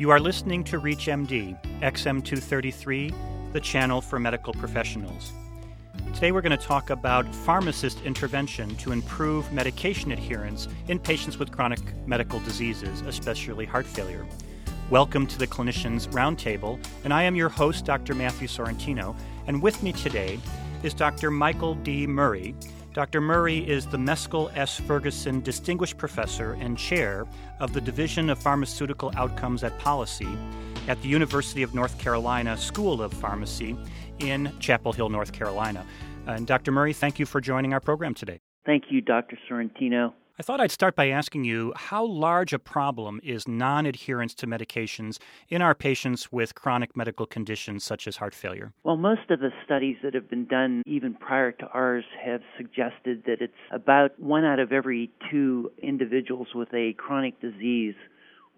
You are listening to ReachMD, XM233, the channel for medical professionals. Today we're going to talk about pharmacist intervention to improve medication adherence in patients with chronic medical diseases, especially heart failure. Welcome to the Clinicians Roundtable, and I am your host, Dr. Matthew Sorrentino, and with me today is Dr. Michael D. Murray. Dr. Murray is the Mescal S. Ferguson Distinguished Professor and Chair of the Division of Pharmaceutical Outcomes at Policy at the University of North Carolina School of Pharmacy in Chapel Hill, North Carolina. And Dr. Murray, thank you for joining our program today. Thank you, Dr. Sorrentino. I thought I'd start by asking you how large a problem is non adherence to medications in our patients with chronic medical conditions such as heart failure? Well, most of the studies that have been done, even prior to ours, have suggested that it's about one out of every two individuals with a chronic disease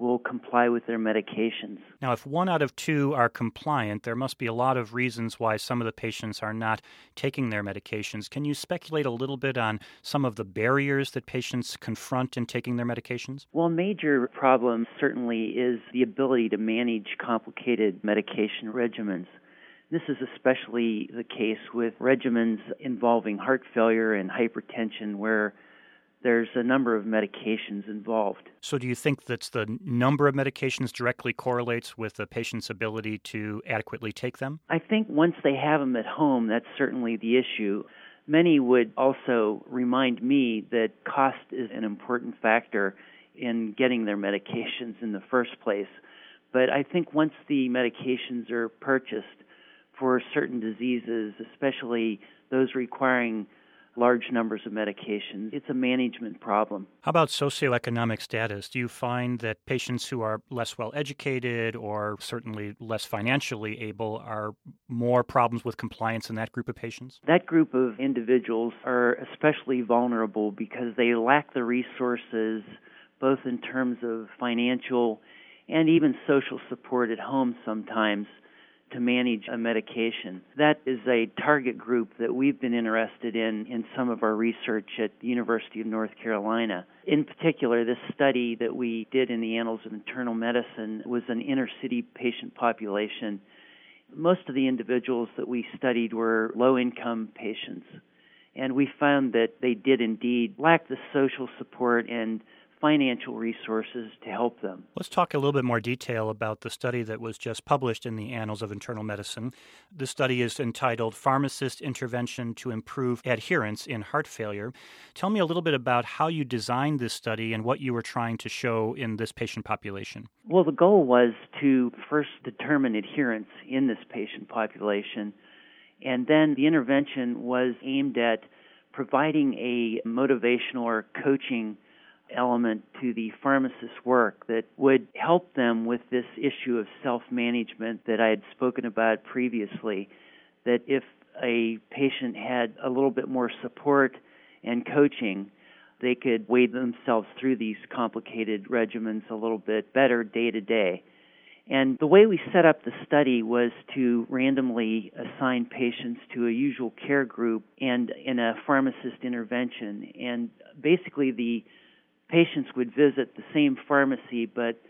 will comply with their medications. Now, if one out of two are compliant, there must be a lot of reasons why some of the patients are not taking their medications. Can you speculate a little bit on some of the barriers that patients confront in taking their medications? Well, a major problem certainly is the ability to manage complicated medication regimens. This is especially the case with regimens involving heart failure and hypertension, where there's a number of medications involved. So, do you think that the number of medications directly correlates with the patient's ability to adequately take them? I think once they have them at home, that's certainly the issue. Many would also remind me that cost is an important factor in getting their medications in the first place. But I think once the medications are purchased for certain diseases, especially those requiring large numbers of medications. It's a management problem. How about socioeconomic status? Do you find that patients who are less well educated or certainly less financially able are more problems with compliance in that group of patients? That group of individuals are especially vulnerable because they lack the resources, both in terms of financial and even social support at home sometimes to manage a medication. That is a target group that we've been interested in in some of our research at the University of North Carolina. In particular, this study that we did in the Annals of Internal Medicine was an inner city patient population. Most of the individuals that we studied were low income patients, and we found that they did indeed lack the social support and financial resources to help them. Let's talk a little bit more detail about the study that was just published in the Annals of Internal Medicine. The study is entitled Pharmacist Intervention to Improve Adherence in Heart Failure. Tell me a little bit about how you designed this study and what you were trying to show in this patient population. Well, the goal was to first determine adherence in this patient population, and then the intervention was aimed at providing a motivational or coaching element to the pharmacist's work that would help them with this issue of self management that I had spoken about previously. That if a patient had a little bit more support and coaching, they could wade themselves through these complicated regimens a little bit better day to day. And the way we set up the study was to randomly assign patients to a usual care group and in a pharmacist intervention. And basically, the patients would visit the same pharmacy, but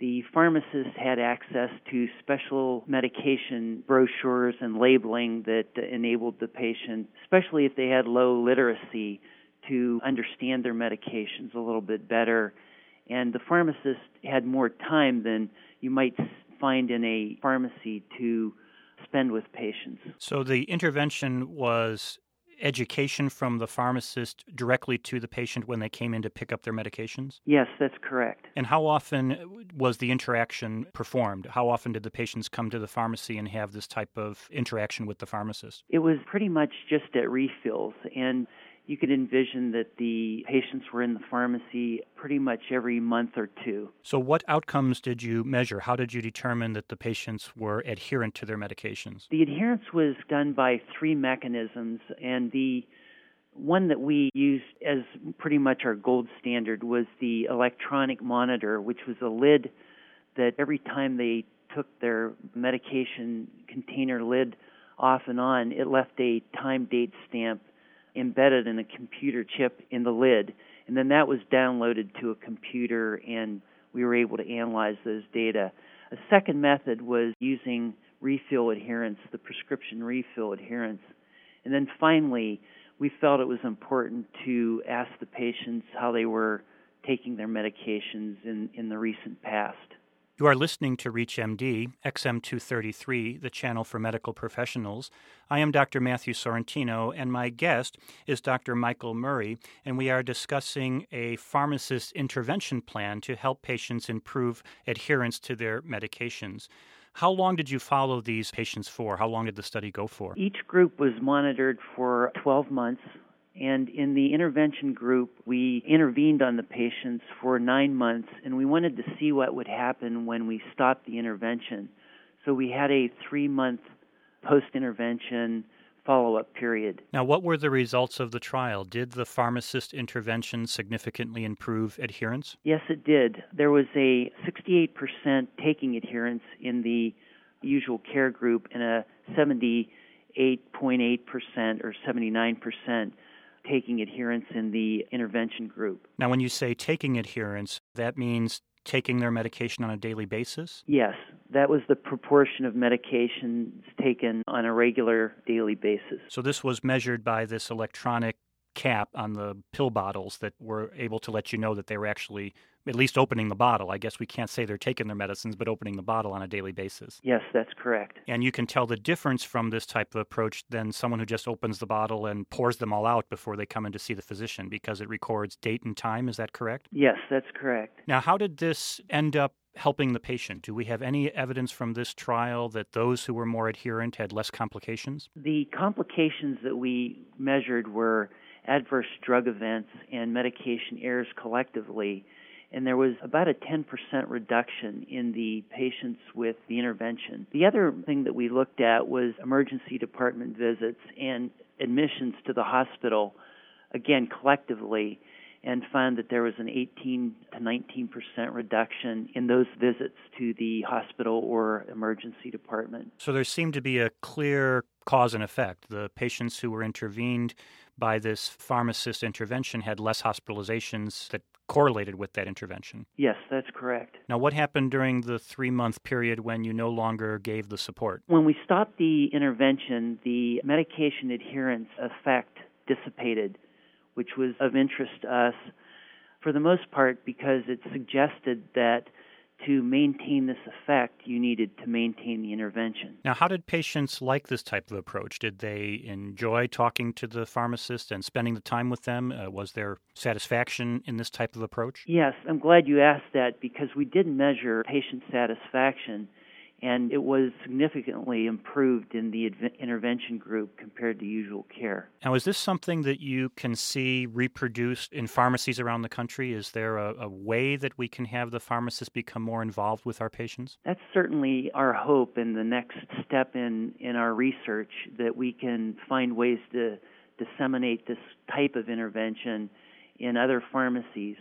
the pharmacist had access to special medication brochures and labeling that enabled the patient, especially if they had low literacy, to understand their medications a little bit better. And the pharmacist had more time than you might find in a pharmacy to spend with patients. So the intervention was education from the pharmacist directly to the patient when they came in to pick up their medications? Yes, that's correct. And how often was the interaction performed? How often did the patients come to the pharmacy and have this type of interaction with the pharmacist? It was pretty much just at refills. And you could envision that the patients were in the pharmacy pretty much every month or two. So, what outcomes did you measure? How did you determine that the patients were adherent to their medications? The adherence was done by three mechanisms, and the one that we used as pretty much our gold standard was the electronic monitor, which was a lid that every time they took their medication container lid off and on, it left a time date stamp embedded in a computer chip in the lid, and then that was downloaded to a computer and we were able to analyze those data. A second method was using refill adherence, the prescription refill adherence. And then finally, we felt it was important to ask the patients how they were taking their medications in, in the recent past. You are listening to ReachMD, XM233, the channel for medical professionals. I am Dr. Matthew Sorrentino, and my guest is Dr. Michael Murray, and we are discussing a pharmacist intervention plan to help patients improve adherence to their medications. How long did you follow these patients for? How long did the study go for? Each group was monitored for 12 months and in the intervention group, we intervened on the patients for nine months, and we wanted to see what would happen when we stopped the intervention. So we had a three month post intervention follow up period. Now, what were the results of the trial? Did the pharmacist intervention significantly improve adherence? Yes, it did. There was a 68% taking adherence in the usual care group and a 78.8% or 79% taking adherence in the intervention group. Now, when you say taking adherence, that means taking their medication on a daily basis? Yes, that was the proportion of medications taken on a regular daily basis. So, this was measured by this electronic cap on the pill bottles that were able to let you know that they were actually at least opening the bottle. I guess we can't say they're taking their medicines, but opening the bottle on a daily basis. Yes, that's correct. And you can tell the difference from this type of approach than someone who just opens the bottle and pours them all out before they come in to see the physician because it records date and time. Is that correct? Yes, that's correct. Now, how did this end up helping the patient? Do we have any evidence from this trial that those who were more adherent had less complications? The complications that we measured were adverse drug events and medication errors collectively and there was about a 10% reduction in the patients with the intervention. The other thing that we looked at was emergency department visits and admissions to the hospital, again, collectively, and found that there was an 18 to 19% reduction in those visits to the hospital or emergency department. So there seemed to be a clear cause and effect. The patients who were intervened by this pharmacist intervention had less hospitalizations that correlated with that intervention. Yes, that's correct. Now, what happened during the three month period when you no longer gave the support? When we stopped the intervention, the medication adherence effect dissipated, which was of interest to us for the most part because it suggested that to maintain this effect, you needed to maintain the intervention. Now, how did patients like this type of approach? Did they enjoy talking to the pharmacist and spending the time with them? Uh, was there satisfaction in this type of approach? Yes, I'm glad you asked that because we did measure patient satisfaction and it was significantly improved in the intervention group compared to usual care. Now, is this something that you can see reproduced in pharmacies around the country? Is there a, a, way that we can have the pharmacists become more involved with our patients? That's certainly our hope and the next step in, in our research that we can find ways to disseminate this type of intervention in other pharmacies.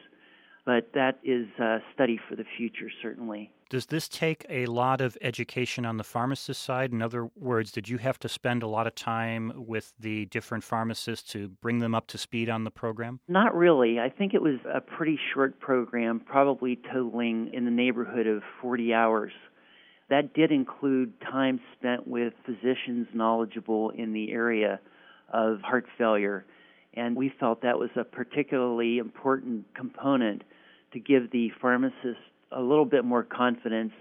But that is a study for the future, certainly. Does this take a lot of education on the pharmacist side? In other words, did you have to spend a lot of time with the different pharmacists to bring them up to speed on the program? Not really. I think it was a pretty short program, probably totaling in the neighborhood of 40 hours. That did include time spent with physicians knowledgeable in the area of heart failure, and we felt that was a particularly important component to give the pharmacist a little bit more confidence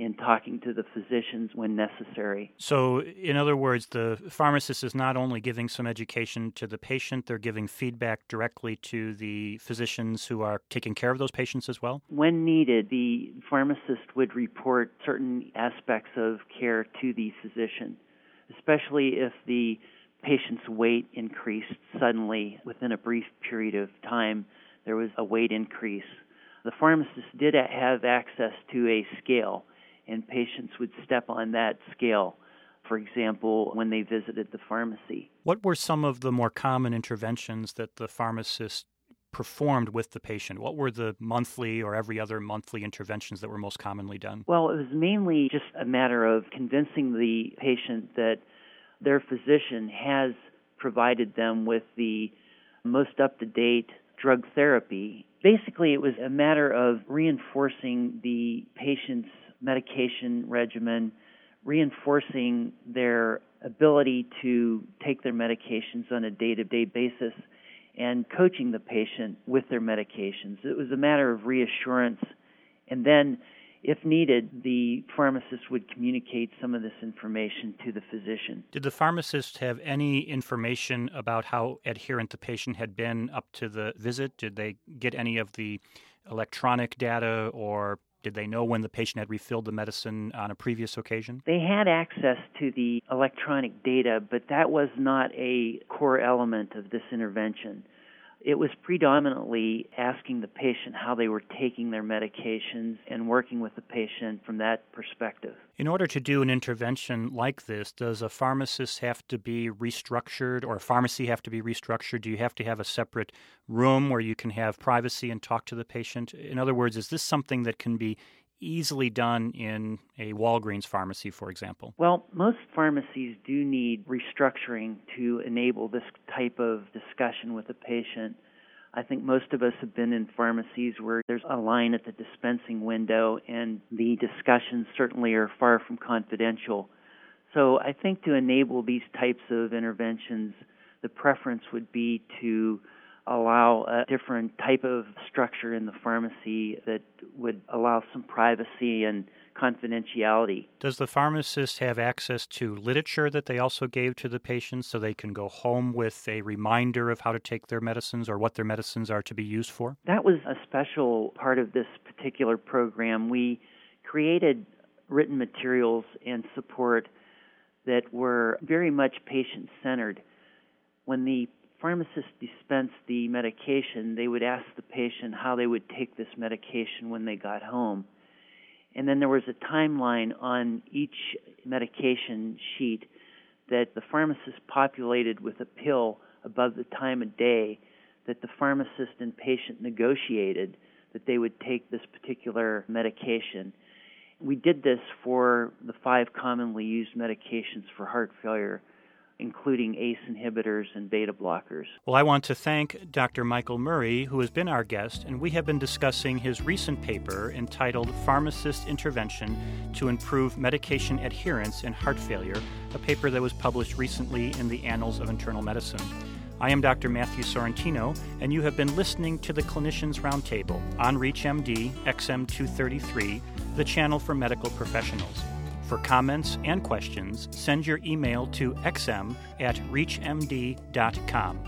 in talking to the physicians when necessary. So, in other words, the pharmacist is not only giving some education to the patient, they're giving feedback directly to the physicians who are taking care of those patients as well? When needed, the pharmacist would report certain aspects of care to the physician, especially if the patient's weight increased suddenly within a brief period of time. There was a weight increase the pharmacist did have access to a scale, and patients would step on that scale, for example, when they visited the pharmacy. What were some of the more common interventions that the pharmacist performed with the patient? What were the monthly or every other monthly interventions that were most commonly done? Well, it was mainly just a matter of convincing the patient that their physician has provided them with the most up to date drug therapy. Basically, it was a matter of reinforcing the patient's medication regimen, reinforcing their ability to take their medications on a day to day basis, and coaching the patient with their medications. It was a matter of reassurance. And then, if needed, the pharmacist would communicate some of this information to the physician. Did the pharmacist have any information about how adherent the patient had been up to the visit? Did they get any of the electronic data or did they know when the patient had refilled the medicine on a previous occasion? They had access to the electronic data, but that was not a core element of this intervention. It was predominantly asking the patient how they were taking their medications and working with the patient from that perspective. In order to do an intervention like this, does a pharmacist have to be restructured or a pharmacy have to be restructured? Do you have to have a separate room where you can have privacy and talk to the patient? In other words, is this something that can be easily done in a Walgreens pharmacy, for example? Well, most pharmacies do need restructuring to enable this type of discussion with the patient. I think most of us have been in pharmacies where there's a line at the dispensing window, and the discussions certainly are far from confidential. So I think to enable these types of interventions, the preference would be to allow a different type of structure in the pharmacy that would allow some privacy and confidentiality. Does the pharmacist have access to literature that they also gave to the patients so they can go home with a reminder of how to take their medicines or what their medicines are to be used for? That was a special part of this particular program. We created written materials and support that were very much patient centered. When the pharmacist dispensed the medication, they would ask the patient how they would take this medication when they got home. And then there was a timeline on each medication sheet that the pharmacist populated with a pill above the time of day that the pharmacist and patient negotiated that they would take this particular medication. We did this for the five commonly used medications for heart failure including ACE inhibitors and beta blockers. Well, I want to thank Dr. Michael Murray, who has been our guest, and we have been discussing his recent paper entitled Pharmacist Intervention to Improve Medication Adherence in Heart Failure, a paper that was published recently in the Annals of Internal Medicine. I am Dr. Matthew Sorrentino, and you have been listening to the Clinicians Roundtable on ReachMD XM233, the channel for medical professionals. For comments and questions, send your email to xm at reachmd.com.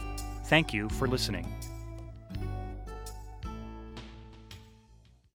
Thank you for listening.